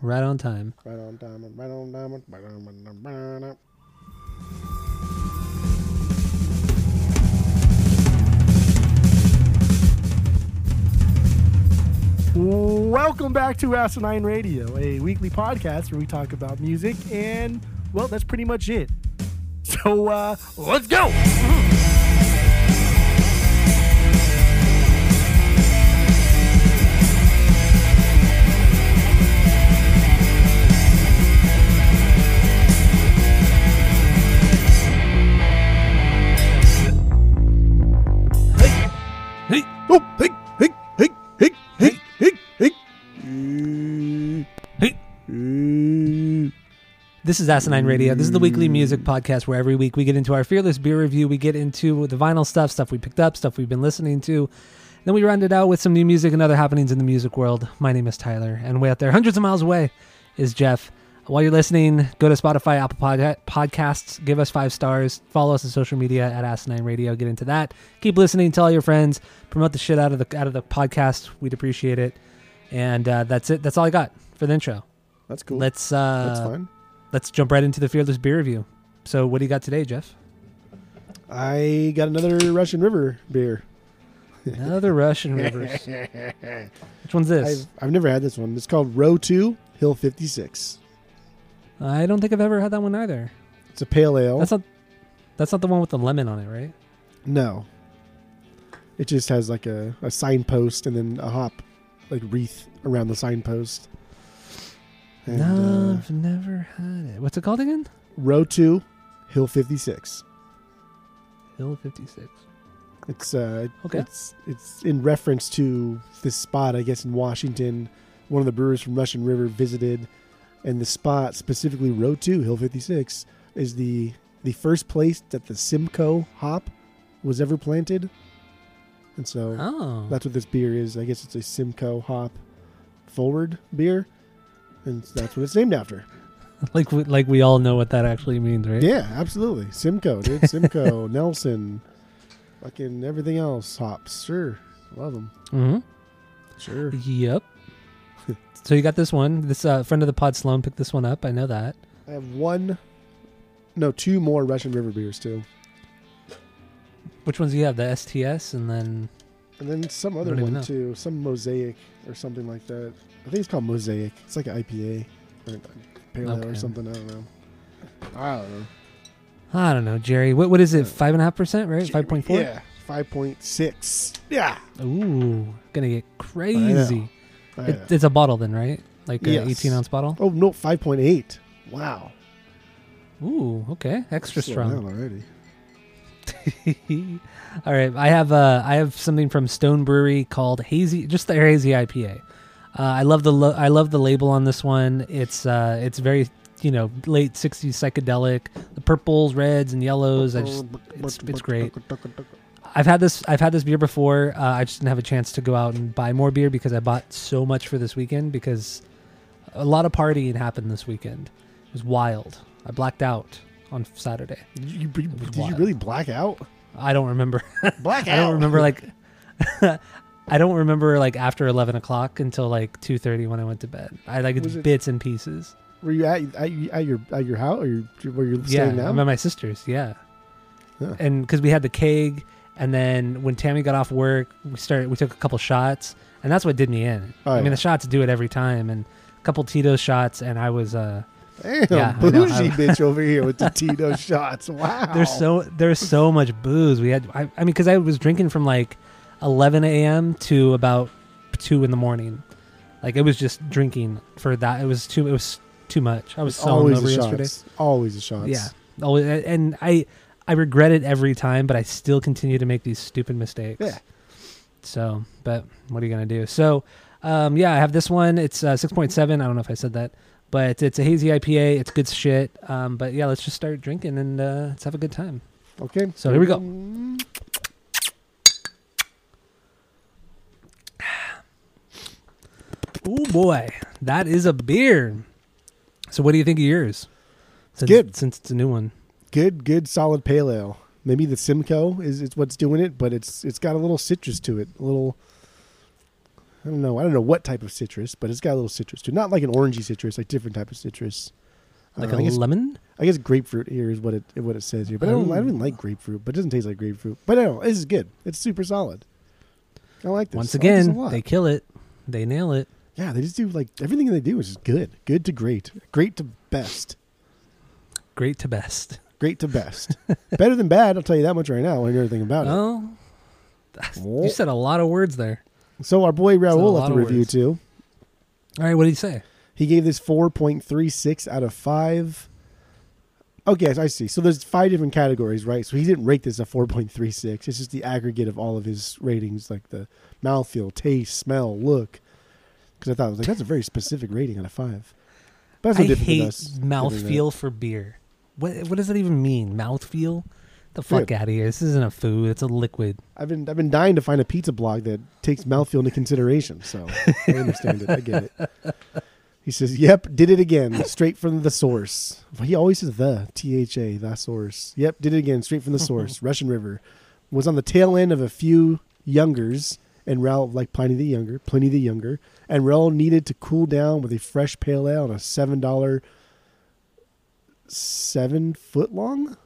Right on time. Right on time. Right on time. Right on time. Welcome back to Asinine Radio, a weekly podcast where we talk about music, and well, that's pretty much it. So uh, let's go. This is Asinine Radio. This is the weekly music podcast where every week we get into our fearless beer review. We get into the vinyl stuff, stuff we picked up, stuff we've been listening to. Then we round it out with some new music and other happenings in the music world. My name is Tyler, and way out there, hundreds of miles away, is Jeff. While you're listening, go to Spotify, Apple Pod- Podcasts, give us five stars, follow us on social media at Asinine Radio. Get into that. Keep listening. Tell all your friends. Promote the shit out of the out of the podcast. We'd appreciate it. And uh, that's it. That's all I got for the intro. That's cool. Let's uh, That's fine. let's jump right into the fearless beer review. So, what do you got today, Jeff? I got another Russian River beer. Another Russian Rivers. Which one's this? I've, I've never had this one. It's called Row 2 Hill 56. I don't think I've ever had that one either. It's a pale ale. That's not. That's not the one with the lemon on it, right? no. It just has like a, a signpost and then a hop like wreath around the signpost. And, no, uh, I've never had it. What's it called again? Row 2 Hill 56. Hill Fifty Six. It's uh Okay. it's it's in reference to this spot I guess in Washington one of the brewers from Russian River visited and the spot specifically row 2 Hill 56 is the the first place that the Simcoe hop was ever planted. And so Oh, that's what this beer is. I guess it's a Simcoe hop forward beer and that's what it's named after. like we, like we all know what that actually means, right? Yeah, absolutely. Simcoe, dude. Simcoe, Nelson, fucking everything else hops. Sure. Love them. Mm-hmm. Sure. Yep. So you got this one. This uh, friend of the pod, Sloan, picked this one up. I know that. I have one, no, two more Russian River beers too, Which ones do you have? The STS and then and then some other don't even one know. too, some Mosaic or something like that. I think it's called Mosaic. It's like an IPA or a pale ale Okay. or something. I don't know. I don't know. I don't know, Jerry. What what is it? Five and a half percent, right? Five point four. Yeah, five point six. Yeah. Ooh, gonna get crazy. It, it's a bottle then, right? Like a Yes. 18 ounce bottle. oh no, five point eight. Wow. Ooh, okay, extra Slow strong. already. All right, I have uh, I have something from Stone Brewery called Hazy, just their Hazy IPA. Uh, I love the lo- I love the label on this one. It's uh, it's very you know late '60s psychedelic. The purples, reds, and yellows. I just it's, it's great. I've had this I've had this beer before. Uh, I just didn't have a chance to go out and buy more beer because I bought so much for this weekend because a lot of partying happened this weekend. It was wild. I blacked out on Saturday. Did you, did was you really black out? I don't remember. Black out. I don't remember like I don't remember like after eleven o'clock until like two thirty when I went to bed. I like it's it- bits and pieces. Were you at, at, at your at your house or you're Yeah, staying now? I'm at my sister's. Yeah, Huh. and because we had the keg, and then when Tammy got off work, we started. We took a couple shots, and that's what did me in. Oh, I mean, the shots do it every time, and a couple Tito's shots, and I was. uh Damn, Yeah, bougie bitch over here with the Tito shots. Wow. There's so there's so much booze. We had. I, I mean, because I was drinking from like 11 a.m. to about two in the morning. Like it was just drinking for that. It was too. It was too much. I was so always the yesterday. shots. Always the shots. Yeah. Always, and I I regret it every time, but I still continue to make these stupid mistakes. Yeah. So, but what are you gonna do? So, um, yeah, I have this one. It's uh, six point seven. I don't know if I said that, but it's a hazy IPA. It's good shit. Um, but yeah, let's just start drinking and uh, let's have a good time. Okay. So here we go. Oh boy, that is a beer. So, what do you think of yours? Since, good. since it's a new one. Good, good, solid pale ale. Maybe the Simcoe is, is what's doing it, but it's it's got a little citrus to it. A little. I don't know. I don't know what type of citrus, but it's got a little citrus to it. Not like an orangey citrus, like different type of citrus. Like Uh, a I guess, lemon? I guess grapefruit here is what it what it says here. But I don't I don't even like grapefruit. But it doesn't taste like grapefruit. But no, this is good. It's super solid. I like this. Once I like this again, they kill it. They nail it. yeah, they just do like everything they do is just good. Good to great. Great to best. Great to best. Great to best. Better than bad. I'll tell you that much right now. I know everything about it. Oh, Oh. you said a lot of words there. So our boy Raul left a review words. too. All right, what did he say? He gave this 4.36 out of 5. Okay, I see. So there's five different categories, right? So he didn't rate this a 4.36. It's just the aggregate of all of his ratings, like the mouthfeel, taste, smell, look. Because I thought, I was like, that's a very specific rating out of 5. But that's no I different hate than us. giving mouthfeel for beer. What what does that even mean? Mouthfeel? The fuck Dude. out of here! This isn't a food; it's a liquid. I've been I've been dying to find a pizza blog that takes mouthfeel into consideration. So I understand it. I get it. He says, "Yep, did it again, straight from the source." He always says the T H A, the source. Yep, did it again, straight from the source. Russian River was on the tail end of a few youngers, and Raul like Pliny the Younger, Pliny the Younger, and Raul needed to cool down with a fresh pale ale on a seven dollar, seven foot long.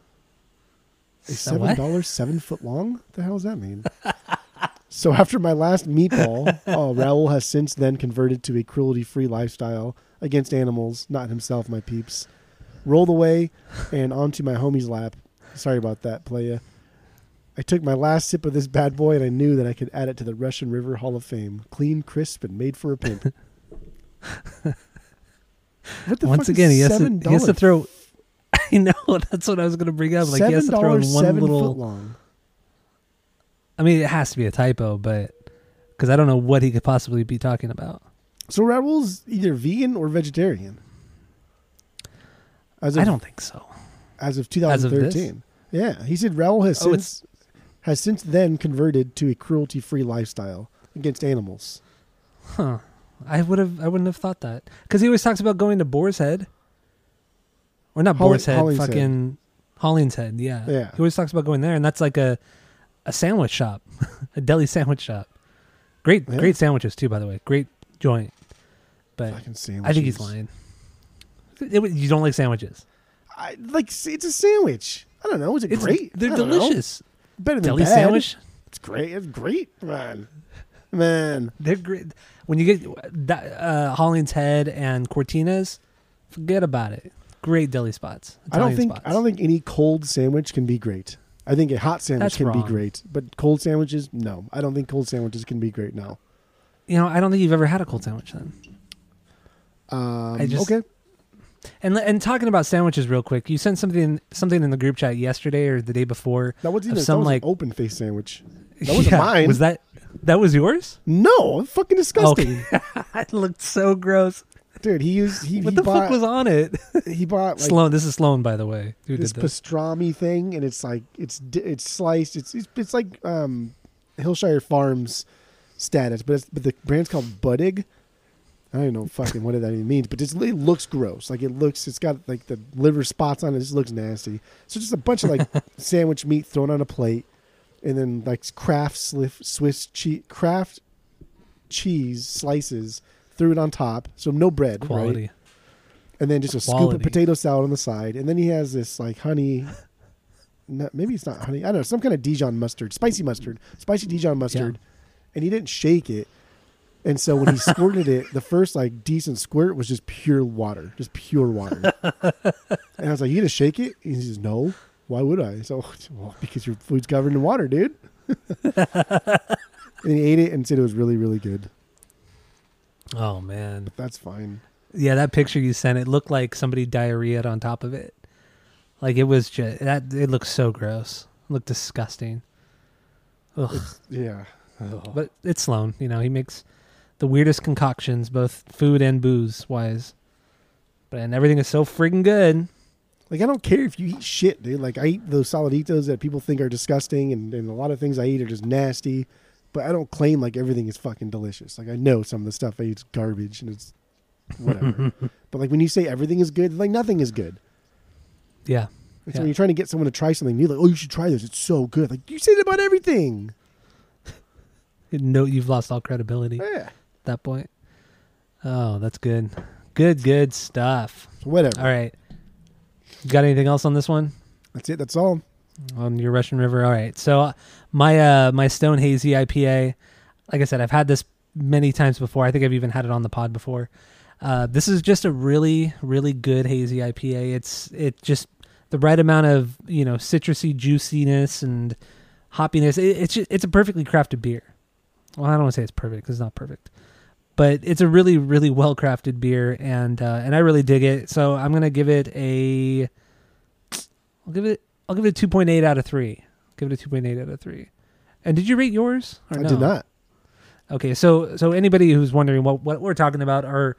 A seven dollars seven foot long? What the hell does that mean? so after my last meatball, uh, oh, Raul has since then converted to a cruelty-free lifestyle against animals, not himself, my peeps. Rolled away and onto my homie's lap. Sorry about that, playa. I took my last sip of this bad boy and I knew that I could add it to the Russian River Hall of Fame. Clean, crisp, and made for a pimp. what the Once fuck again, is he has, to, $7? he has to throw. I know that's what I was going to bring up. Like he has to throw in one little. foot long. I mean, it has to be a typo, but because I don't know what he could possibly be talking about. So Raul's either vegan or vegetarian. As of, I don't think so. as of As of 2013. yeah, he said Raul has Oh, since has since then converted to a cruelty-free lifestyle against animals. Huh? I would have. I wouldn't have thought that because he always talks about going to Boar's Head, or not Holly- Boar's Head, Hollingshead. fucking Hollingshead. Yeah, Yeah. He always talks about going there, and that's like a a sandwich shop, a deli sandwich shop. Great, Yeah. great sandwiches too, by the way. Great joint. But Fucking sandwiches. I think he's lying. It- you don't like sandwiches? I, like it's a sandwich. I don't know. Is it It's great? They're I don't know. delicious. Better than Deli bad. sandwich. It's great. It's great, man. Man, They're great. When you get that, uh, Hollings Head and Cortinas, forget about it. Great deli spots. I don't think spots. I don't think any cold sandwich can be great. I think a hot sandwich That's can be great, but cold sandwiches, no. I don't think cold sandwiches can be great. No. You know, I don't think you've ever had a cold sandwich then. Um, I just- okay. And and talking about sandwiches real quick, you sent something something in the group chat yesterday or the day before. That wasn't even some, was like- open face sandwich. That wasn't mine. Was that that was yours? No, fucking disgusting, it looked so gross. Dude. He used he, What he the bought fuck was on it? he bought like Sloan. This is Sloan, by the way. Who this did this? pastrami thing, and it's like it's it's sliced. It's it's, it's like um, Hillshire Farms status, but it's, but the brand's called Buddig. I don't know fucking what that even means, but it looks gross. Like it looks, it's got like the liver spots on it. It just looks nasty. So just a bunch of like sandwich meat thrown on a plate, and then like Kraft Swiss, Swiss cheese, Kraft cheese slices, threw it on top. So no bread, right? Quality. and then just a scoop Quality. of potato salad on the side, and then he has this like honey. No, maybe it's not honey. I don't know, some kind of Dijon mustard, spicy mustard, spicy Dijon mustard, and he didn't shake it. And so when he squirted it, the first like decent squirt was just pure water, just pure water. and I was like, "You gonna shake it?" And he says, "No. Why would I?" So, well, because your food's covered in water, dude. and he ate it and said it was really, really good. Oh man. That's fine. Yeah, that picture you sent, it looked like somebody diarrheaed on top of it. Like it was just that. It looked so gross. It looked disgusting. Ugh. Yeah. But it's Sloan. You know, he makes the weirdest concoctions, both food and booze wise. But and everything is so friggin' good. Like I don't care if you eat shit, dude. Like I eat those soliditos that people think are disgusting, and, and a lot of things I eat are just nasty. But I don't claim like everything is fucking delicious. Like I know some of the stuff I eat is garbage, and it's whatever. but like when you say everything is good, like nothing is good. Yeah. And Yeah. so when you're trying to get someone to try something new, like oh you should try this, it's so good. Like you say that about everything. No, you've lost all credibility. Oh, yeah. at that point. Oh, that's good. Good, good stuff. Whatever. All right. Got anything else on this one? That's it. That's all. on your Russian River. All right. So my uh my Stone Hazy IPA, like I said, I've had this many times before. I think I've even had it on the pod before. Uh, this is just a really really good hazy IPA. It's it just the right amount of you know citrusy juiciness and hoppiness. It, it's just, it's a perfectly crafted beer. Well, I don't want to say it's perfect because it's not perfect, but it's a really really well crafted beer, and uh, and I really dig it. So I'm gonna give it a. I'll give it. I'll give it a two point eight out of three. Give it a two point eight out of three. And did you rate yours? Or I no? did not. Okay, so so anybody who's wondering what what we're talking about are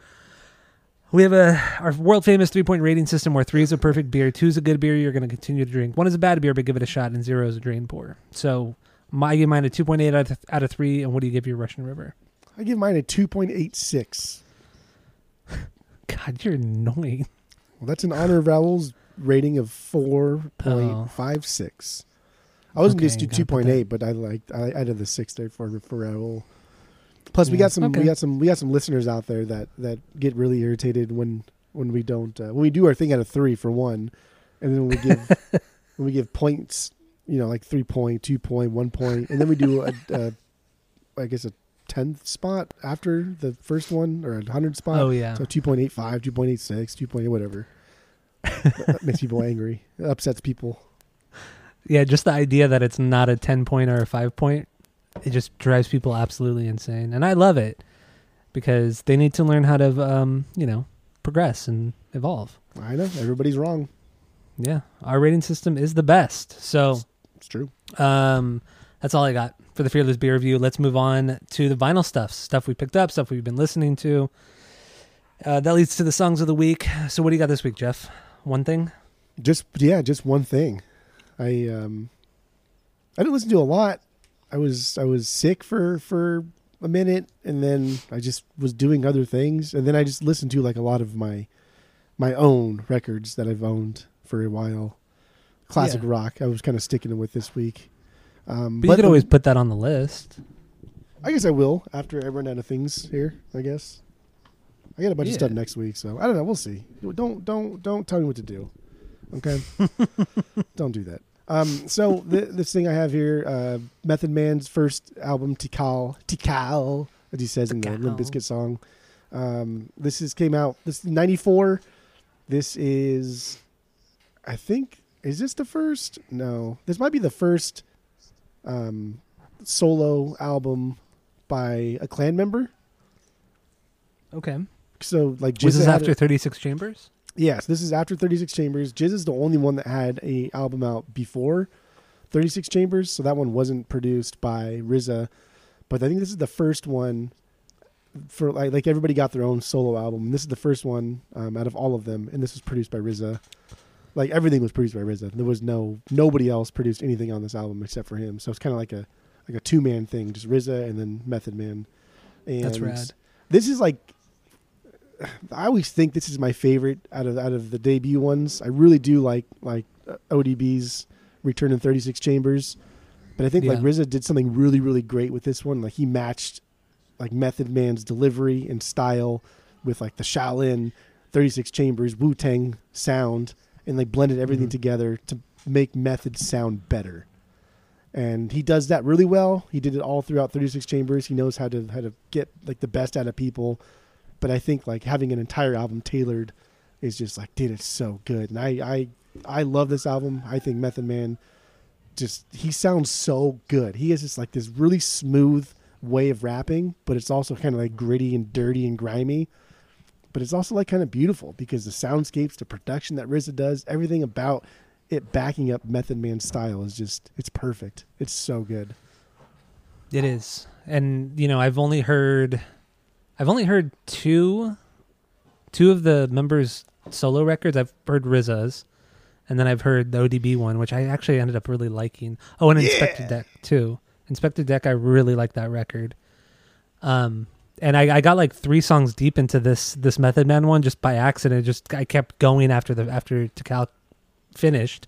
we have a our world famous three point rating system where three is a perfect beer, two is a good beer you're going to continue to drink, one is a bad beer but give it a shot, and zero is a drain pour. So my I give mine a two point eight out of, out of three, and what do you give your Russian River? I give mine a 2.86. God, you're annoying. Well, that's in honor of Raoul's rating of 4.56. I wasn't Okay, just do gotta put 2.8, but I liked I added the six there for for Raoul. Plus, we got some okay. we got some we got some listeners out there that that get really irritated when when we don't uh, when we do our thing out of three for one, and then we give when we give points, you know, like three point, two point, one point, and then we do a, a I guess a tenth spot after the first one or a hundred spot. Oh yeah, So 2.85, 2.86, 2.8, whatever. that that makes people angry. It upsets people. Yeah. Just the idea that it's not a ten point or a five point, it just drives people absolutely insane, and I love it because they need to learn how to um you know progress and evolve. I know. Everybody's wrong. Yeah, our rating system is the best. So, It's true. um, that's all I got for the Fearless Beer Review. Let's move on to the vinyl stuff, stuff we picked up, stuff we've been listening to. Uh, that leads to the songs of the week. So, what do you got this week, Jeff? One thing? Just, yeah, just one thing. I, um, I didn't listen to a lot. I was, I was sick for, for a minute and then I just was doing other things. And then I just listened to like a lot of my, my own records that I've owned for a while. Classic Yeah. rock. I was kind of sticking with this week. Um, But, you could always put that on the list. I guess I will after I run out of things here. I guess I got a bunch Yeah. of stuff next week, so I don't know. We'll see. Don't don't don't tell me what to do. Okay, don't do that. Um, so th- this thing I have here, uh, Method Man's first album, Tical, Tical, as he says in the Limp Tical. Bizkit song. Um, this is came out this '94. This is, I think, is this the first? No, this might be the first um, solo album by a clan member. Okay. So like, Was this had after a- 36 Chambers? Yes, this is after 36 Chambers. GZA is the only one that had a album out before 36 Chambers, so that one wasn't produced by RZA. But I think this is the first one for like like everybody got their own solo album. This is the first one um, out of all of them, and this was produced by RZA. Like everything was produced by RZA. There was no nobody else produced anything on this album except for him. So it's kind of like a like a two man thing, just RZA and then Method Man. And That's rad. This is like I always think this is my favorite out of out of the debut ones. I really do like like uh, ODB's Return in 36 Chambers, but I think like Yeah. RZA did something really really great with this one. Like he matched like Method Man's delivery and style with like the Shaolin 36 Chambers Wu Tang sound, and they blended everything Mhm. together to make Method sound better. And he does that really well. He did it all throughout 36 Chambers. He knows how to how to get like the best out of people but I think like having an entire album tailored is just like, dude, it's so good. And I, I, I love this album. I think Method Man just he sounds so good. He has just like this really smooth way of rapping, but it's also kind of like gritty and dirty and grimy. But it's also like kind of beautiful because the soundscapes, the production that RZA does, everything about it backing up Method Man's style is just it's perfect. It's so good. It is. And you know, I've only heard I've only heard two two of the members solo records. I've heard RZA's and then I've heard the ODB one, which I actually ended up really liking. Oh, and Inspectah Yeah. Deck too. Inspectah Deck I really like that record. Um and I, I got like three songs deep into this this Method Man one just by accident. Just I kept going after the after Tical finished.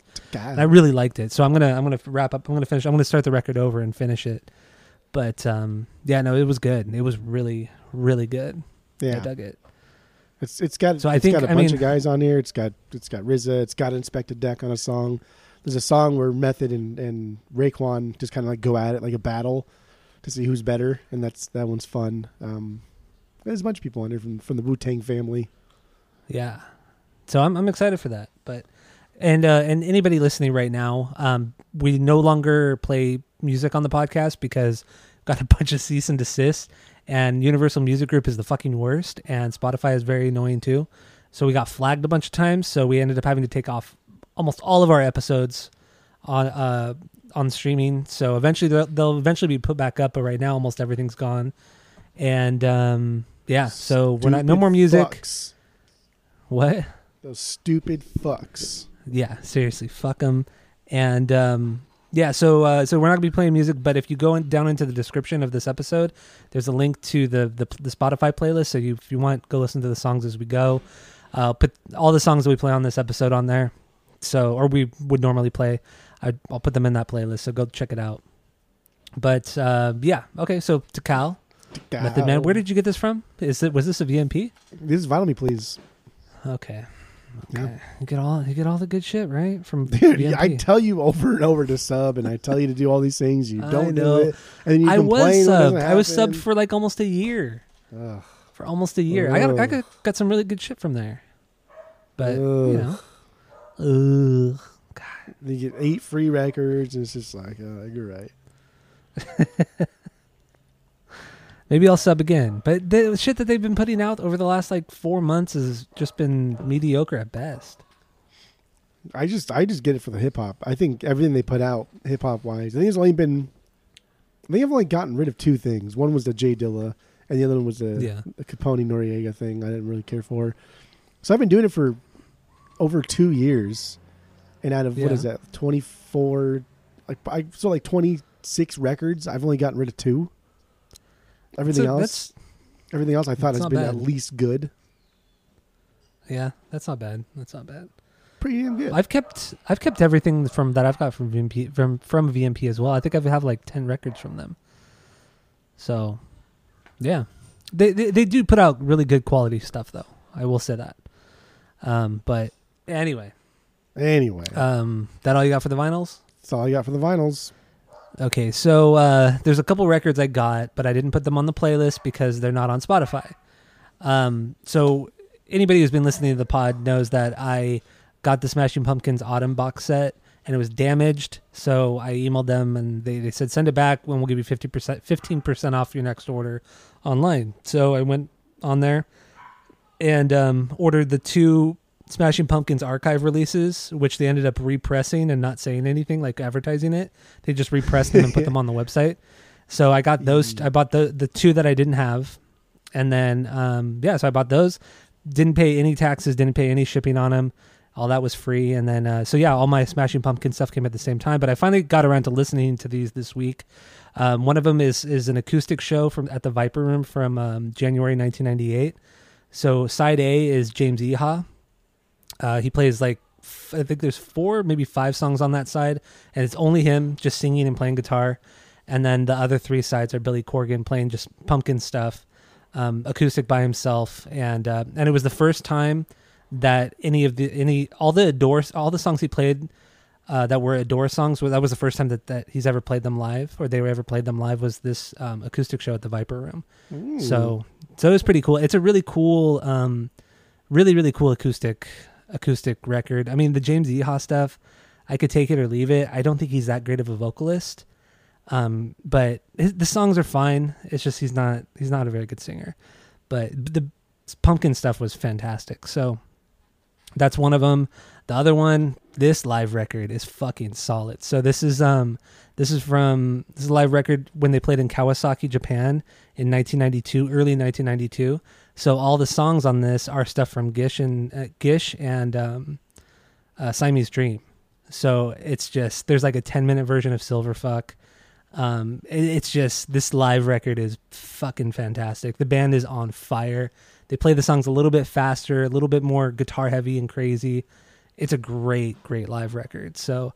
And I really liked it. So I'm gonna I'm gonna wrap up. I'm gonna finish. I'm gonna start the record over and finish it. But um, yeah, no, it was good. It was really really good. Yeah, I dug it. it's it's got So I think- got a I bunch mean- of guys on here. It's got it's got RZA. It's got Inspectah Deck on a song. There's a song where Method and and Raekwon just kind of like go at it like a battle to see who's better, and that's that one's fun. Um, there's a bunch of people on here from from the Wu Tang family. Yeah. So I'm I'm excited for that. But and uh and anybody listening right now, um we no longer play music on the podcast because got a bunch of cease and desist and Universal Music Group is the fucking worst and Spotify is very annoying too. So we got flagged a bunch of times, so we ended up having to take off almost all of our episodes on uh on streaming. So eventually they'll, they'll eventually be put back up, but right now almost everything's gone. And um yeah, so we're not no more music. fucks. What? Those stupid fucks. yeah seriously fuck them and um yeah so uh so we're not gonna be playing music but if you go in, down into the description of this episode there's a link to the the, the spotify playlist. So you if you want go listen to the songs as we go. Uh put all the songs that we play on this episode on there. So or we would normally play. I, i'll put them in that playlist so go check it out. But uh yeah okay so Tical. Method man where did you get this from? Is it was this a vmp this is Vinyl Please? okay Yeah. you get all you get all the good shit right from Dude. I tell you over and over to sub, and I tell you to do all these things. You don't know. do it, and you I was complain when subbed. I was subbed for like almost a year. Ugh. For almost a year. I got I got, got some really good shit from there. But Ugh. you know. Ugh. You get eight free records, and it's just like, uh, you're right. Maybe I'll sub again. But the shit that they've been putting out over the last like four months has just been mediocre at best. I just, I just get it for the hip hop. I think everything they put out, hip hop wise, I think it's only been, they I've only gotten rid of two things. One was the Jay Dilla, and the other one was the, Yeah. the Capone Noriega thing. I didn't really care for. So I've been doing it for over two years, and out of what Yeah. is that, twenty four, like I so like twenty six records. I've only gotten rid of two. Everything else, everything else, I thought has been bad. at least good. yeah, that's not bad. That's not bad. Pretty damn good. I've kept I've kept everything from that I've got from VMP from from VMP as well. I think I have like ten records from them. So, yeah, they, they they do put out really good quality stuff though. I will say that. Um, but anyway, anyway, um, that all you got for the vinyls? that's all I got for the vinyls. Okay, so uh, there's a couple records I got, but I didn't put them on the playlist because they're not on Spotify. Um, so anybody who's been listening to the pod knows that I got the Smashing Pumpkins Autumn box set and it was damaged. So I emailed them and they, they said send it back and we'll give you fifty percent, fifteen percent off your next order online. So I went on there and um, ordered the two Smashing Pumpkins archive releases, which they ended up repressing and not saying anything like advertising it. They just repressed them and put them on the website. So I got those. I bought the the two that I didn't have, and then um, yeah, so I bought those. Didn't pay any taxes. Didn't pay any shipping on them. All that was free. And then uh, so yeah, all my Smashing Pumpkin stuff came at the same time. But I finally got around to listening to these this week. Um, one of them is is an acoustic show from at the Viper Room from um, January 1998. So side A is James Iha. Uh, he plays like f- I think there's four, maybe five songs on that side, and it's only him just singing and playing guitar. And then the other three sides are Billy Corgan playing just pumpkin stuff, um, acoustic by himself, and uh, and it was the first time that any of the any all the adore all the songs he played uh, that were adore songs that was the first time that, that he's ever played them live or they were ever played them live was this um, acoustic show at the Viper Room. Ooh. So so it was pretty cool. It's a really cool, um, really really cool acoustic acoustic record. I mean the James Iha stuff, I could take it or leave it. I don't think he's that great of a vocalist, um, but his, the songs are fine. It's just he's not he's not a very good singer. But the pumpkin stuff was fantastic. So that's one of them. The other one, this live record is fucking solid. So this is um this is from this is a live record when they played in Kawasaki, Japan in 1992, early 1992. So all the songs on this are stuff from Gish and uh, Gish and um, uh, Siamese Dream. So it's just there's like a 10 minute version of Silverfuck. Um, it, it's just this live record is fucking fantastic. The band is on fire. They play the songs a little bit faster, a little bit more guitar heavy and crazy. It's a great, great live record. So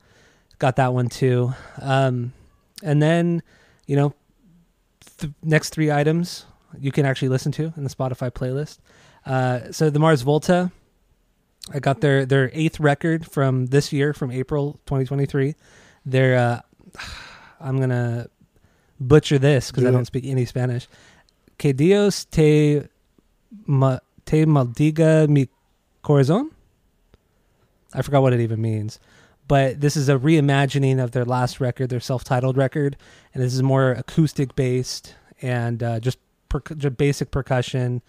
got that one too. Um, and then, you know, the next three items you can actually listen to in the Spotify playlist. Uh, so the Mars Volta, I got their their eighth record from this year, from April 2023. They're uh, I'm gonna butcher this because Do I don't speak any Spanish. Que Dios te ma, te maldiga mi corazón. I forgot what it even means, but this is a reimagining of their last record, their self-titled record, and this is more acoustic based and uh, just, per- basic percussion,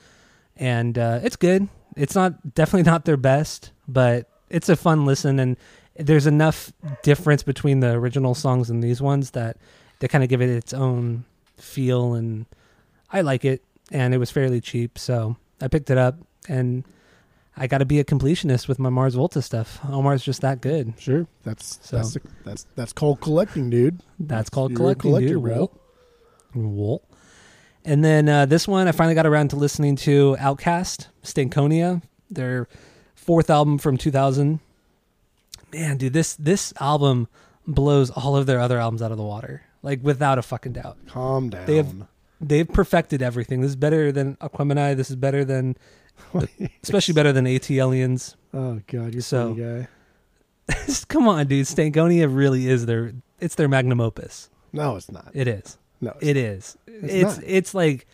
and uh, it's good. It's not definitely not their best, but it's a fun listen, and there's enough difference between the original songs and these ones that they kind of give it its own feel, and I like it. And it was fairly cheap, so I picked it up, and I got to be a completionist with my Mars Volta stuff. Omar's just that good. Sure, that's So- that's that's that's called collecting, dude. That's called collecting, collector, dude. bro. Wool. Wool. And then uh, this one, I finally got around to listening to OutKast, Stankonia, their fourth album from 2000. Man, dude, this this album blows all of their other albums out of the water, like without a fucking doubt. Calm down. They have- They've perfected everything. This is better than Aquemini. This is better than, especially better than ATLiens. oh god, you're So- guy. Come on, dude. Stankonia really is their. It's their magnum opus. No, it's not. It is. No, it's It is. It's It's it's like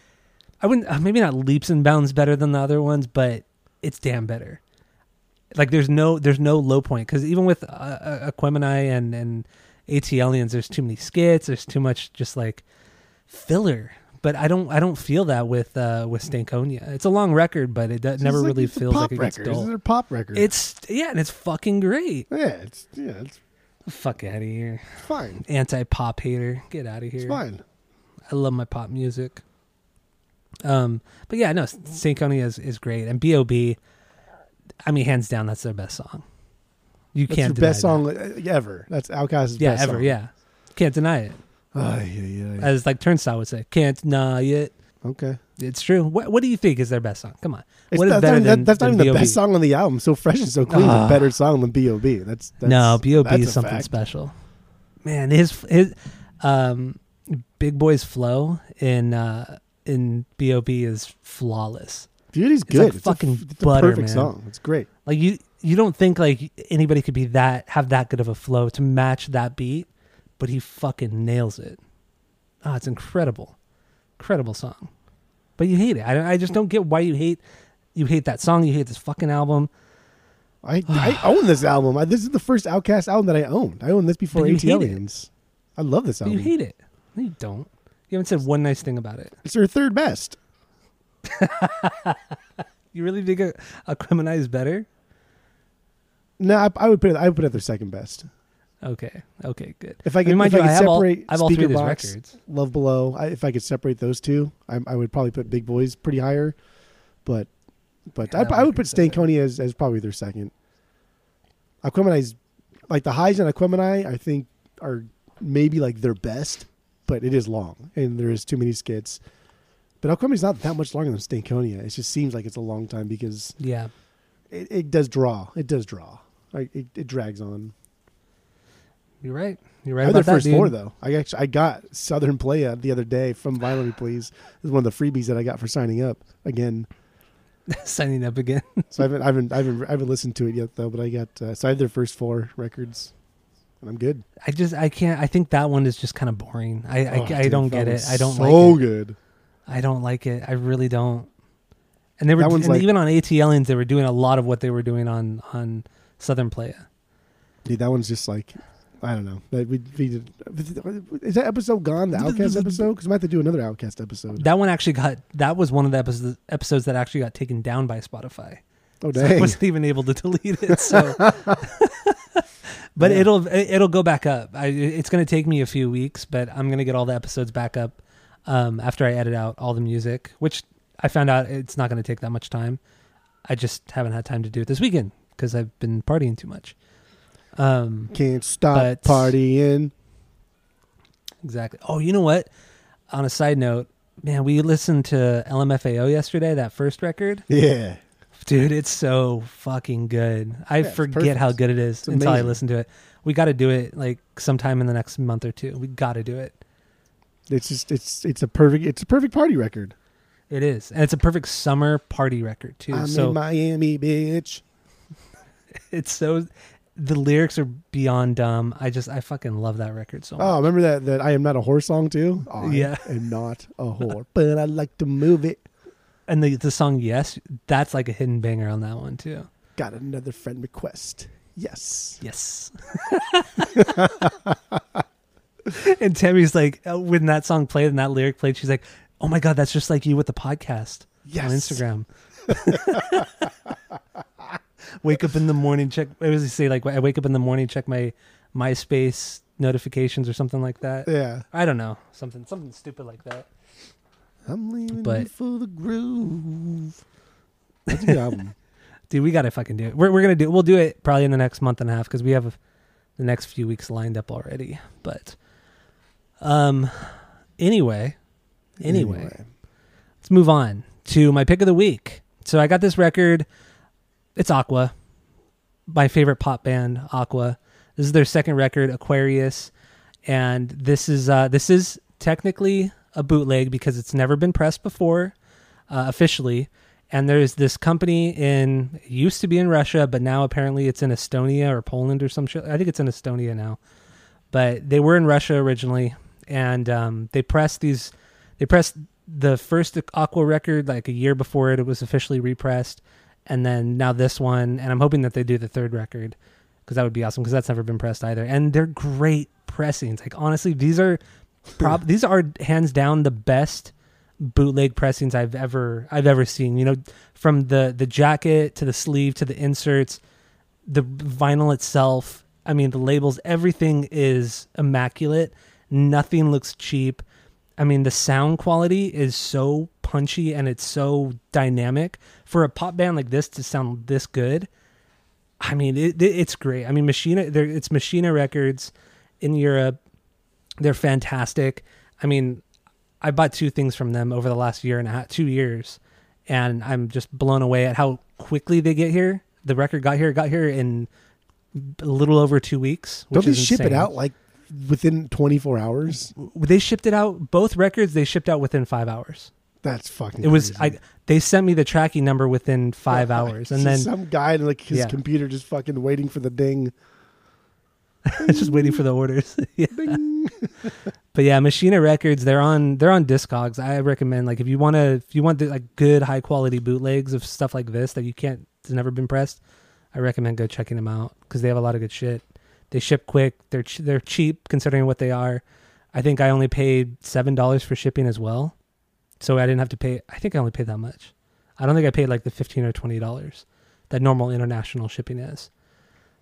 I wouldn't uh, maybe not leaps and bounds better than the other ones, but it's damn better. Like there's no there's no low point because even with uh, uh, Aquemini and and ATLiens, there's too many skits. There's too much just like filler. But I don't I don't feel that with uh with Stankonia. It's a long record, but it does, never like- really it's feels pop like it gets record. This is dull. their pop record. It's yeah, and it's fucking great. yeah, it's yeah, it's Fuck out of here, fine. anti pop hater. Get out of here. It's fine. I love my pop music. Um, but yeah, no, Stankonia is, is great, and B.O.B. I mean, hands down, that's their best song. You That's can't the best deny song uh, ever. That's Outkast's that. Yeah, best ever. song. Yeah, can't deny it. Ay, ay, ay. As like Turnstile would say, can't deny it. okay. It's true. What What do you think is their best song? Come on. It's What is not- better that's not, than- that- that's not than even the B.O.B.? best song on the album. So fresh and so clean is Ah. a better song than B.O.B. That's, that's no, B.O.B. is something fact. special. Man, his his um, Big Boy's flow in uh, in B.O.B. is flawless. Dude, he's It's good. like a fucking f- it's a butter, perfect man. song. It's great. Like you, you don't think like anybody could be that have that good of a flow to match that beat, but he fucking nails it. Ah, it's incredible, incredible song. But you hate it. I, I just don't get why you hate you hate that song. You hate this fucking album. I I own this album. I, this is the first OutKast album that I owned. I owned this before But AT hate it. Aliens. I love this But album. you hate it. No, you don't. You haven't said one nice thing about it. it's their third best. You really think a, Aquemini is better? No, I, I would put it. I would put it at their second best. Okay, okay, good. If I could, if you, I I could all, separate I have all Speakerboxxx, records. Love Below. I, if I could separate those two, I, I would probably put Big Boys pretty higher. But but Yeah, I, I would put. Stankonia as, as probably their second. Aquemini's like the highs on Aquemini. I think are maybe like their best, but it is long and there is too many skits. But Aquemini's not that much longer than Stankonia. It just seems like it's a long time because Yeah, it, it does draw. It does draw. Like it, it drags on. you're right. You're right had about their that, first dude. four though. I actually I got Southern Playa the other day from Violently Please. This is one of the freebies that I got for signing up again. Signing up again. So I haven't I haven't I haven't, I haven't listened to it yet though. But I got uh, so I had their first four records, I'm good. I just I can't. I think that one is just kind of boring. I I, Oh, I dude, don't get it. I don't so like it. So good. I don't like it. I really don't. And they were and like- even on ATLiens, they were doing a lot of what they were doing on on Southern Playa. Dude, that one's just like I don't know. That we, we did, is that episode gone? The OutKast episode? Because we might have to do another OutKast episode. That one actually got that was one of the episodes episodes that actually got taken down by Spotify. Oh So I wasn't even able to delete it. So, but Yeah. it'll it'll go back up. I, it's going to take me a few weeks, but I'm going to get all the episodes back up um, after I edit out all the music, which I found out it's not going to take that much time. I just haven't had time to do it this weekend because I've been partying too much. Um, Can't stop But- partying. exactly. Oh, you know what? On a side note, man, we listened to LMFAO yesterday. That first record. Yeah, Dude, it's so fucking good. I Yeah, forget how good it is It's until I listen to it. We got to do it like sometime in the next month or two. We got to do it. it's just it's it's a perfect it's a perfect party record. It is, and it's a perfect summer party record too. I'm so in Miami, bitch. it's so the lyrics are beyond dumb. I just I fucking love that record so oh, much. Oh, remember that that I am not a whore song too? I Yeah. am not a whore, but I like to move it. And the the song Yes, that's like a hidden banger on that one too. Got another friend request. Yes. Yes. and Tammy's like, uh, when that song played and that lyric played, she's like, "Oh my god, that's just like you with the podcast Yes. on Instagram." wake up in the morning, check. Does he say? Like, I wake up in the morning, check my MySpace notifications or something like that. Yeah. I don't know, something something stupid like that. I'm leaving But- for the groove. That's a good album. Dude, we gotta fucking do it. We're we're gonna do. We'll do it probably in the next month and a half because we have the next few weeks lined up already. But, um, anyway, anyway, let's move on to my pick of the week. So I got this record. It's Aqua, my favorite pop band, Aqua. This is their second record, Aquarius, and this is uh, this is technically a bootleg because it's never been pressed before uh, officially. And there's this company in used to be in Russia, but now apparently it's in Estonia or Poland or some shit. I think it's in Estonia now, but they were in Russia originally, and um, they pressed these. They pressed the first Aqua record like a year before it, it was officially repressed, and then now this one. And I'm hoping that they do the third record because that would be awesome because that's never been pressed either. And they're great pressings. Like honestly, these are prob these are hands down the best bootleg pressings I've ever I've ever seen. You know, from the the jacket to the sleeve to the inserts, the vinyl itself. I mean, the labels, everything is immaculate. Nothing looks cheap. I mean, the sound quality is so punchy and it's so dynamic for a pop band like this to sound this good. I mean, it, it, it's great. I mean, Machina, it's Machina Records in Europe. They're fantastic. I mean, I bought two things from them over the last year and a half, two years, and I'm just blown away at how quickly they get here. The record got here, got here in a little over two weeks. Don't they ship it out like within 24 hours? They shipped it out. Both records they shipped out within five hours. That's fucking. It was crazy. I. They sent me the tracking number within five hours, and then some guy in like his Yeah. computer just fucking waiting for the ding. just waiting for the orders. yeah. But yeah, Machina Records, they're on they're on Discogs. I recommend like if you want to if you want the, like good high quality bootlegs of stuff like this that you can't has never been pressed, I recommend go checking them out because they have a lot of good shit. They ship quick. They're ch- they're cheap considering what they are. I think I only paid seven dollars for shipping as well, so I didn't have to pay. I think I only paid that much. I don't think I paid like the fifteen or twenty dollars that normal international shipping is.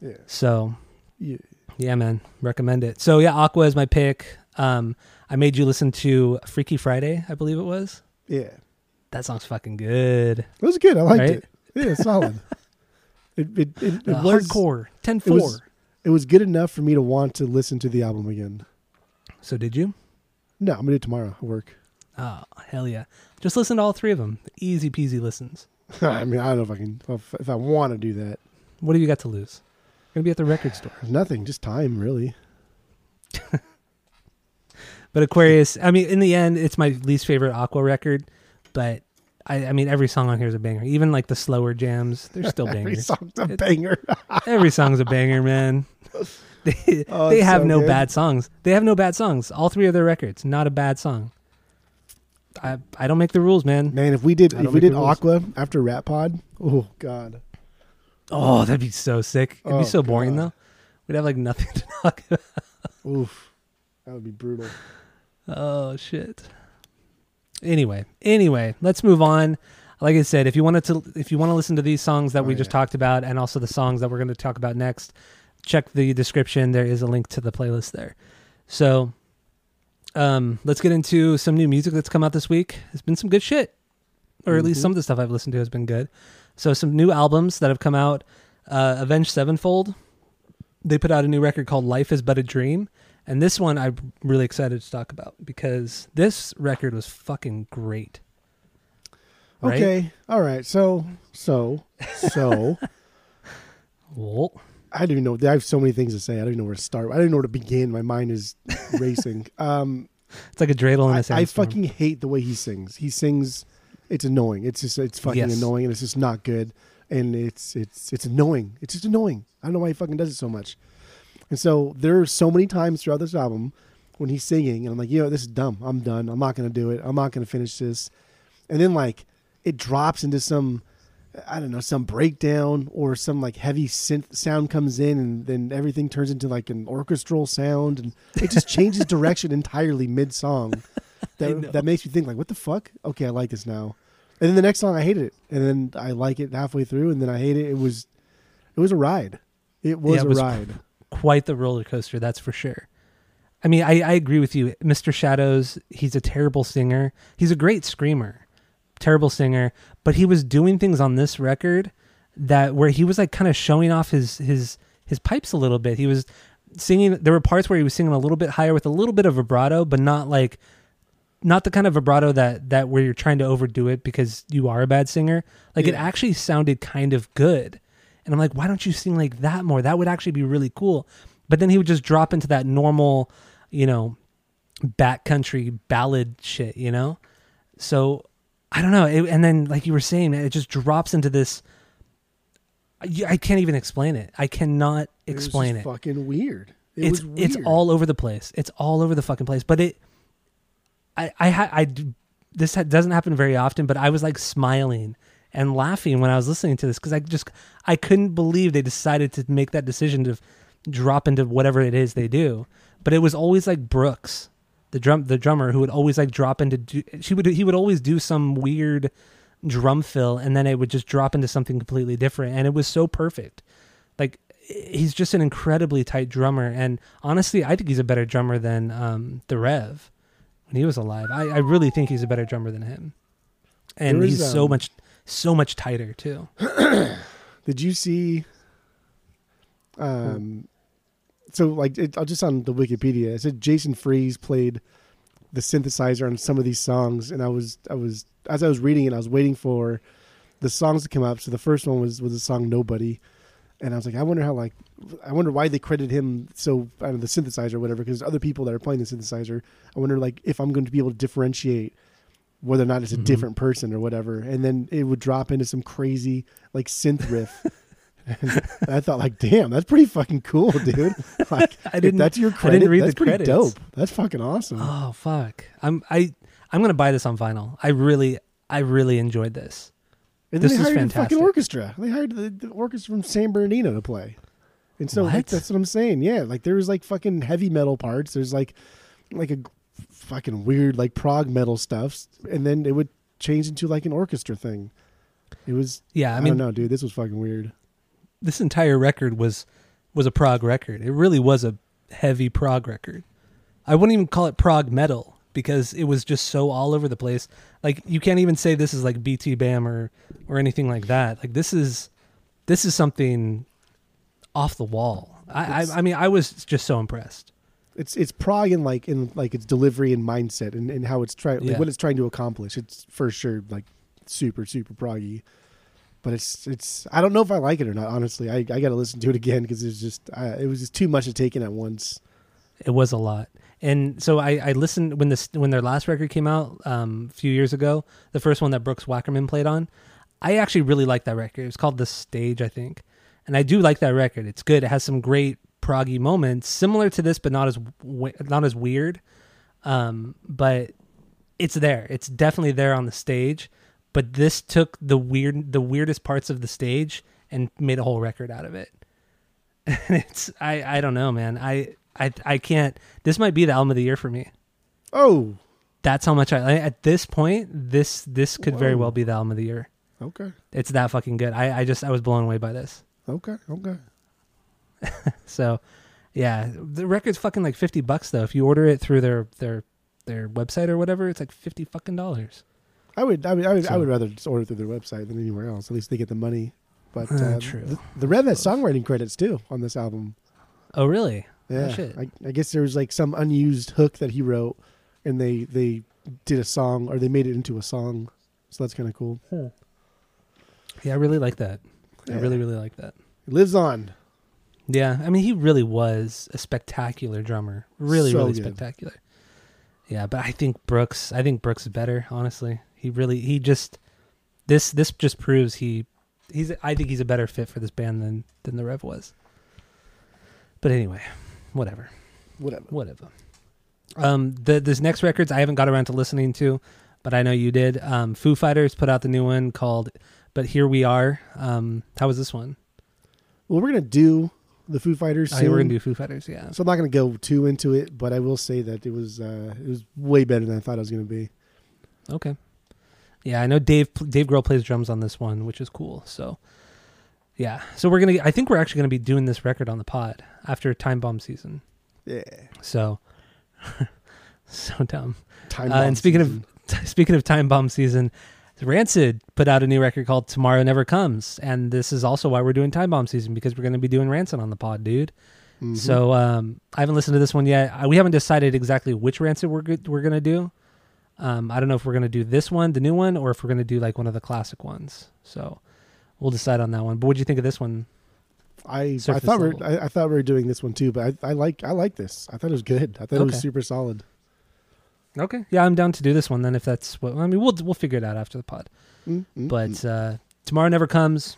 Yeah. So yeah. Yeah, man, recommend it. So yeah, Aqua is my pick. Um, I made you listen to Freaky Friday, I believe it was. Yeah. That song's fucking good. It was good. I liked Right? it. Yeah, solid. it it, it, it Uh, was hardcore, 10 it was- It was good enough for me to want to listen to the album again. So did you? No, I'm gonna do it tomorrow at work. Oh, hell yeah. Just listen to all three of them. Easy peasy listens. I mean, I don't know if I can if, if I want to do that. What do you got to lose? To be at the record store. Nothing, just time, really. But Aquarius, I mean, in the end, it's my least favorite Aqua record. But I, I mean, every song on here is a banger. Even like the slower jams, they're still bangers. Every song's a banger. Every song's a banger, man. They, Oh, they have so no good. bad songs. They have no bad songs. All three of their records, not a bad song. I I don't make the rules, man. Man, if we did if we did. Aqua after Rat Pod, oh god. Oh, that'd be so sick. It'd Oh, be so boring God. though. We'd have like nothing to talk about. Oof. That would be brutal. Oh shit. Anyway, anyway, let's move on. Like I said, if you wanted to, if you want to listen to these songs that Oh, we just yeah. talked about, and also the songs that we're going to talk about next, check the description. There is a link to the playlist there. So, um, let's get into some new music that's come out this week. It's been some good shit, or at least Mhm. some of the stuff I've listened to has been good. So, some new albums that have come out. Uh, Avenged Sevenfold, they put out a new record called "Life Is But a Dream." And this one I'm really excited to talk about because this record was fucking great. Right? Okay. All right. So so so Well, I don't even know. I have so many things to say. I don't even know where to start. I don't even know where to begin. My mind is racing. Um, it's like a dreidel in a I, I fucking hate the way he sings. He sings it's annoying. It's just it's fucking Yes. annoying, and it's just not good. And it's it's it's annoying. It's just annoying. I don't know why he fucking does it so much. And so there are so many times throughout this album when he's singing, and I'm like, you know, this is dumb. I'm done. I'm not gonna do it. I'm not gonna finish this. And then like it drops into some I don't know, some breakdown or some like heavy synth sound comes in and then everything turns into like an orchestral sound and it just changes direction entirely mid song. That that makes me think like, what the fuck? Okay, I like this now. And then the next song I hated it. And then I like it halfway through and then I hate it. It was it was a ride. It was Yeah, it a was ride. Quite the roller coaster, that's for sure. I mean, I, I agree with you. Mr. Shadows, he's a terrible singer. He's a great screamer. Terrible singer, but he was doing things on this record that where he was like kind of showing off his his his pipes a little bit. He was singing there were parts where he was singing a little bit higher with a little bit of vibrato, but not like not the kind of vibrato that that where you're trying to overdo it because you are a bad singer. Like it actually sounded kind of good. And I'm like, why don't you sing like that more? That would actually be really cool. But then he would just drop into that normal, you know, backcountry ballad shit, you know? So I don't know. It, and then, like you were saying, it just drops into this. I can't even explain it. I cannot It explain just it. Fucking weird. It It's was it's all over the place. It's all over the fucking place. But it, I I I this doesn't happen very often. But I was like smiling and laughing when I was listening to this because I just I couldn't believe they decided to make that decision to drop into whatever it is they do. But it was always like Brooks, the drum the drummer who would always like drop into do, she would he would always do some weird drum fill and then it would just drop into something completely different and it was so perfect. Like he's just an incredibly tight drummer and honestly I think he's a better drummer than um the Rev he was alive. I, I really think he's a better drummer than him. And is, he's so um, much so much tighter too. Did you see? Um, so like it, uh, just on the Wikipedia, it said Jason Freese played the synthesizer on some of these songs, and I was I was as I was reading it, I was waiting for the songs to come up. So the first one was was the song Nobody, and I was like, I wonder how like I wonder why they credit him so I don't know, the synthesizer or whatever because there's other people that are playing the synthesizer. I wonder like if I'm going to be able to differentiate whether or not it's a Mhm. different person or whatever. And then it would drop into some crazy like synth riff. and I thought like, damn, that's pretty fucking cool, dude. Like I didn't that's your I credit. didn't read that's the pretty credits. dope. That's fucking awesome. Oh fuck. I'm I I'm going to buy this on vinyl. I really I really enjoyed this. And then this they is hired fantastic. fucking orchestra. They hired the, the orchestra from San Bernardino to play. And so like, that's what I'm saying. Yeah, like there was like fucking heavy metal parts. There's like like a fucking weird like prog metal stuff, and then it would change into like an orchestra thing. It was Yeah, I, I mean know, dude. This was fucking weird. this entire record was was a prog record. It really was a heavy prog record. I wouldn't even call it prog metal because it was just so all over the place. Like you can't even say this is like BTBAM or or anything like that. Like this is this is something off the wall. I I, I mean I was just so impressed. It's it's prog in like in like its delivery and mindset and, and how it's trying like Yeah. what it's trying to accomplish. It's for sure like super super proggy. But it's it's I don't know if I like it or not. Honestly, I I got to listen to it again because it's just I, it was just too much to take in at once. It was a lot. And so I, I listened when this when their last record came out um, a few years ago, the first one that Brooks Wackerman played on. I actually really liked that record. It was called The Stage, I think, and I do like that record. It's good. It has some great proggy moments, similar to this, but not as not as weird. Um, but it's there. It's definitely there on the stage. But this took the weird, the weirdest parts of the stage and made a whole record out of it. And it's I I don't know, man. I I I can't. This might be the album of the year for me. Oh, That's how much I at this point. This this could very well be the album of the year. okay, It's that fucking good. I I just I was blown away by this. okay, okay. So, yeah, the record's fucking like fifty bucks though. If you order it through their their their website or whatever, it's like fifty fucking dollars. I would I would I would, I would rather just order through their website than anywhere else. At least they get the money. But Uh, uh, true. The, the Rev has songwriting credits too on this album. Oh really? Yeah. I, I guess there was like some unused hook that he wrote, and they they did a song or they made it into a song. So that's kind of cool. Yeah, I really like that. I really really like that. It lives on. Yeah, I mean, he really was a spectacular drummer. Really, So really good. spectacular. Yeah, but I think Brooks. I think Brooks is better. Honestly, he really. He just. this this just proves he he's I think he's a better fit for this band than than the Rev was. But anyway, whatever, Whatever. whatever. Um, the this next records I haven't got around to listening to, but I know you did. Um, Foo Fighters put out the new one called "But Here We Are." Um, how was this one? Well, we're gonna do the Foo Fighters. Oh, Soon. yeah, we're gonna do Foo Fighters, yeah. So I'm not gonna go too into it, but I will say that it was uh, it was way better than I thought it was gonna be. Okay. Yeah, I know Dave Dave Grohl plays drums on this one, which is cool. So, yeah. So we're gonna. I think we're actually gonna be doing this record on the pod after Time Bomb season. Yeah. So, so dumb. Time Uh, and bomb speaking season. of speaking of Time Bomb season, Rancid put out a new record called Tomorrow Never Comes, and this is also why we're doing Time Bomb season because we're gonna be doing Rancid on the pod, dude. Mhm. So um, I haven't listened to this one yet. I, we haven't decided exactly which Rancid we're go- we're gonna do. Um, I don't know if we're gonna do this one, the new one, or if we're gonna do like one of the classic ones. So we'll decide on that one. But what do you think of this one? I I surface thought we were, I, I thought we were doing this one too, but I, I like I like this. I thought it was good. I thought it was super solid. Okay, yeah, I'm down to do this one then. If that's what I mean, we'll we'll figure it out after the pod. Mm, mm, But mm. uh, tomorrow never comes.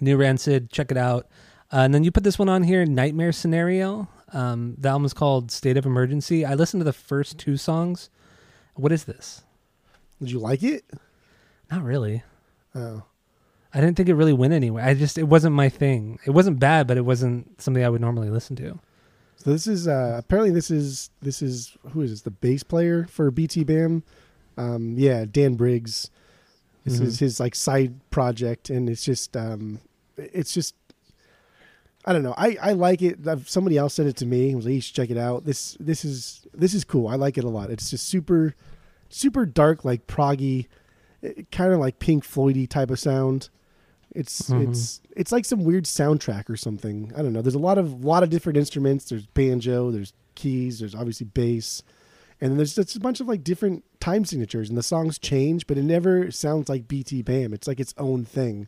New Rancid, check it out. Uh, and then you put this one on here, Nightmare Scenario. Um, the album is called State of Emergency. I listened to the first two songs. What is this? did you like it? Not really. Oh, I didn't think it really went anywhere. I just it wasn't my thing. It wasn't bad, but it wasn't something I would normally listen to. so this is uh, apparently this is this is who is this? The bass player for BTBAM. Um, yeah, Dan Briggs. This Mhm. is his like side project, and it's just um, it's just I don't know. I, I like it. Somebody else sent it to me. It was like, you should check it out. This this is this is cool. I like it a lot. It's just super super dark, like proggy, kind of like Pink Floydy type of sound. It's Mhm. it's it's like some weird soundtrack or something. I don't know. There's a lot of lot of different instruments. There's banjo. There's keys. There's obviously bass, and then there's just a bunch of like different time signatures. And the songs change, but it never sounds like BTBAM. It's like its own thing.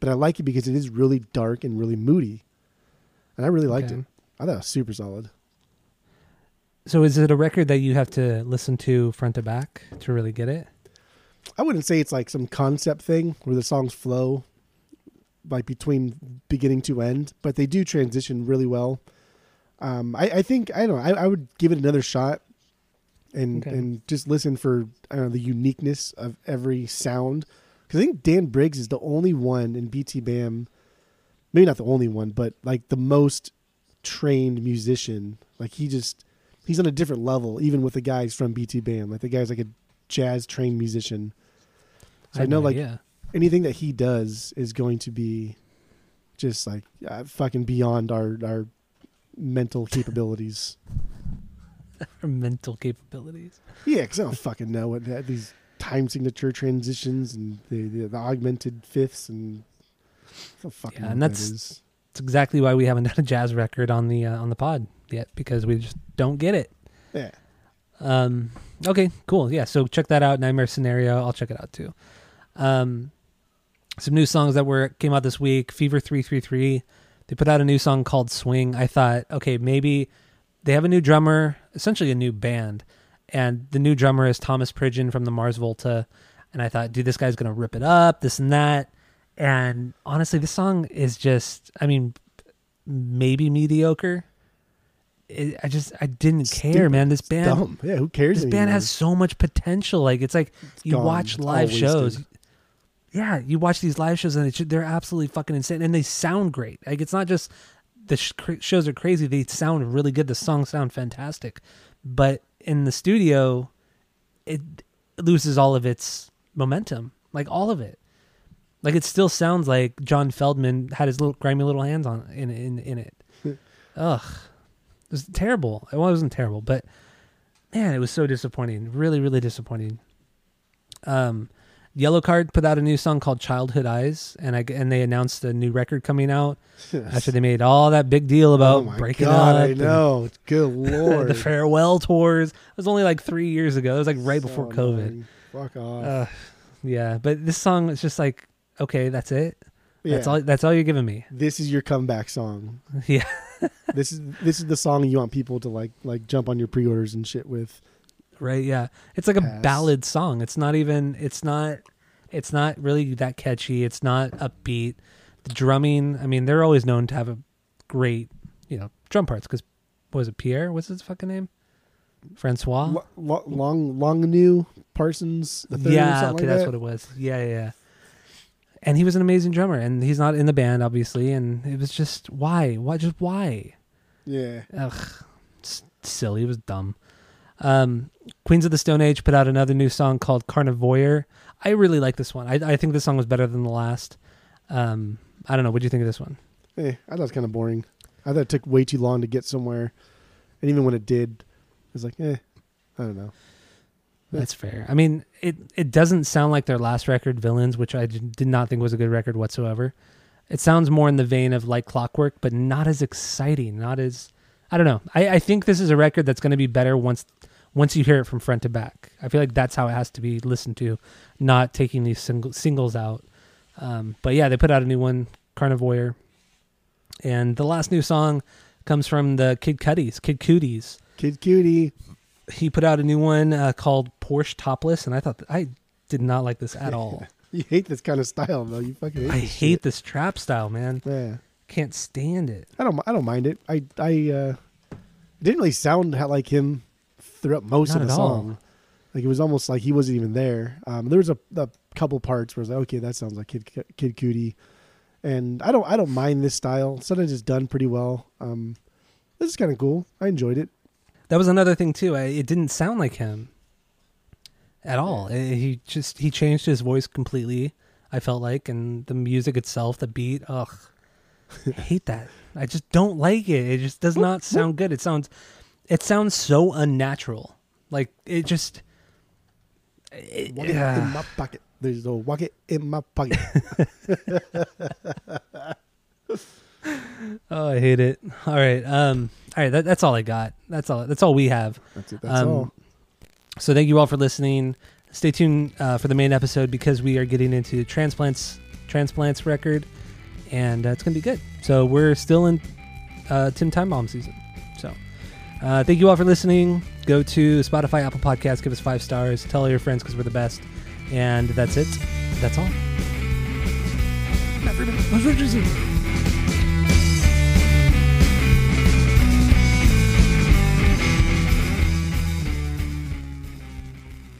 But I like it because it is really dark and really moody, and I really liked Okay. it. I thought it was super solid. So is it a record that you have to listen to front to back to really get it? I wouldn't say it's like some concept thing where the songs flow like between beginning to end, but they do transition really well. Um, I, I think I don't know. I, I would give it another shot and Okay. and just listen for I don't know the uniqueness of every sound because I think Dan Briggs is the only one in BTBAM, maybe not the only one, but like the most trained musician. Like he just he's on a different level even with the guys from BTBAM. Like the guy's like a jazz trained musician. So I, had know no like idea. Anything that he does is going to be just like uh, fucking beyond our our mental capabilities. our mental capabilities. Yeah, because I don't fucking know what that, these time signature transitions and the, the, the augmented fifths and Yeah, and that's- that is. Exactly why we haven't done a jazz record on the uh, on the pod yet because we just don't get it. Yeah. Um, okay, cool. Yeah, so check that out. Nightmare Scenario. I'll check it out too. Um, some new songs that were came out this week. Fever three three three. They put out a new song called Swing. I thought, okay, maybe they have a new drummer, essentially a new band, and the new drummer is Thomas Pridgen from the Mars Volta. And I thought, dude, this guy's gonna rip it up, this and that. And honestly, this song is just, I mean, maybe mediocre. It, I just, I didn't care, man. This band, dumb. Yeah, who cares? this band has so much potential. Like it's like you gone. watch live shows. wasted. Yeah, you watch these live shows and it's, they're absolutely fucking insane, and they sound great. Like it's not just the sh- shows are crazy; they sound really good. The songs sound fantastic, but in the studio, it loses all of its momentum, like all of it. Like it still sounds like John Feldmann had his little grimy little hands on in in in it. Ugh, it was terrible. Well, It wasn't terrible, but man, it was so disappointing. Really, really disappointing. Um, Yellowcard put out a new song called "Childhood Eyes," and I and they announced a new record coming out after they made all that big deal about oh my breaking God, up. I know. Good lord. the farewell tours. It was only like three years ago. It was like right So before COVID. annoying. Fuck off. Uh, yeah, but this song is just like okay, that's it. yeah. That's all. That's all you're giving me. This is your comeback song. Yeah, this is this is the song you want people to like like jump on your pre-orders and shit with. Right. Yeah, it's like a Pass. ballad song. It's not even. It's not. It's not really that catchy. It's not upbeat. The drumming, I mean, they're always known to have a great, you know, drum parts because was it Pierre? What's his fucking name? Francois. Lo- lo- Longineu Parsons yeah, okay, like that's that. what it was. Yeah, yeah, yeah. And he was an amazing drummer, and he's not in the band, obviously. And it was just why, why, just why? yeah. Ugh, silly. It was dumb. Um, Queens of the Stone Age put out another new song called Carnivoyeur. I really like this one. I, I think this song was better than the last. Um, I don't know. What do you think of this one? Eh, I thought it was kind of boring. I thought it took way too long to get somewhere, and even when it did, it was like, eh, I don't know. That's fair. I mean, it it doesn't sound like their last record, Villains, which I did did not think was a good record whatsoever. It sounds more in the vein of like Clockwork, but not as exciting. Not as I don't know. I, I think this is a record that's going to be better once once you hear it from front to back. I feel like that's how it has to be listened to, not taking these single, singles out. Um, but yeah, they put out a new one, Carnivore, and the last new song comes from the Kid Cuddies, Kid Cooties Kid Cutie. he put out a new one uh, called Porsche Topless, and I thought I did not like this at all. You hate this kind of style though. You fucking hate. I this hate shit. this trap style, man. Yeah. Can't stand it. I don't. I don't mind it. I. I. uh It didn't really sound like him throughout most Not of the at all. song. Like it was almost like he wasn't even there. Um, there was a, a couple parts where I was like, okay, that sounds like Kid Kid Cootie, and I don't. I don't mind this style. Sometimes it's done pretty well. Um, this is kind of cool. I enjoyed it. That was another thing too. I, it didn't sound like him at all. Uh, He just he changed his voice completely. I felt like, and the music itself, the beat. Ugh, I hate that. I just don't like it. It just does not sound good. It sounds, it sounds so unnatural. Like it just. it- Walk yeah. in my pocket. There's a walk it in my pocket. Oh, I hate it. All right. Um. All right. That, that's all I got. That's all. That's all we have. That's it. That's Um, all. So thank you all for listening. Stay tuned uh, for the main episode because we are getting into transplants. Transplants record, and uh, it's gonna be good. So we're still in uh, Tim Time Bomb season. Uh, thank you all for listening. Go to Spotify, Apple Podcasts, give us five stars. Tell all your friends because we're the best. And that's it. That's all.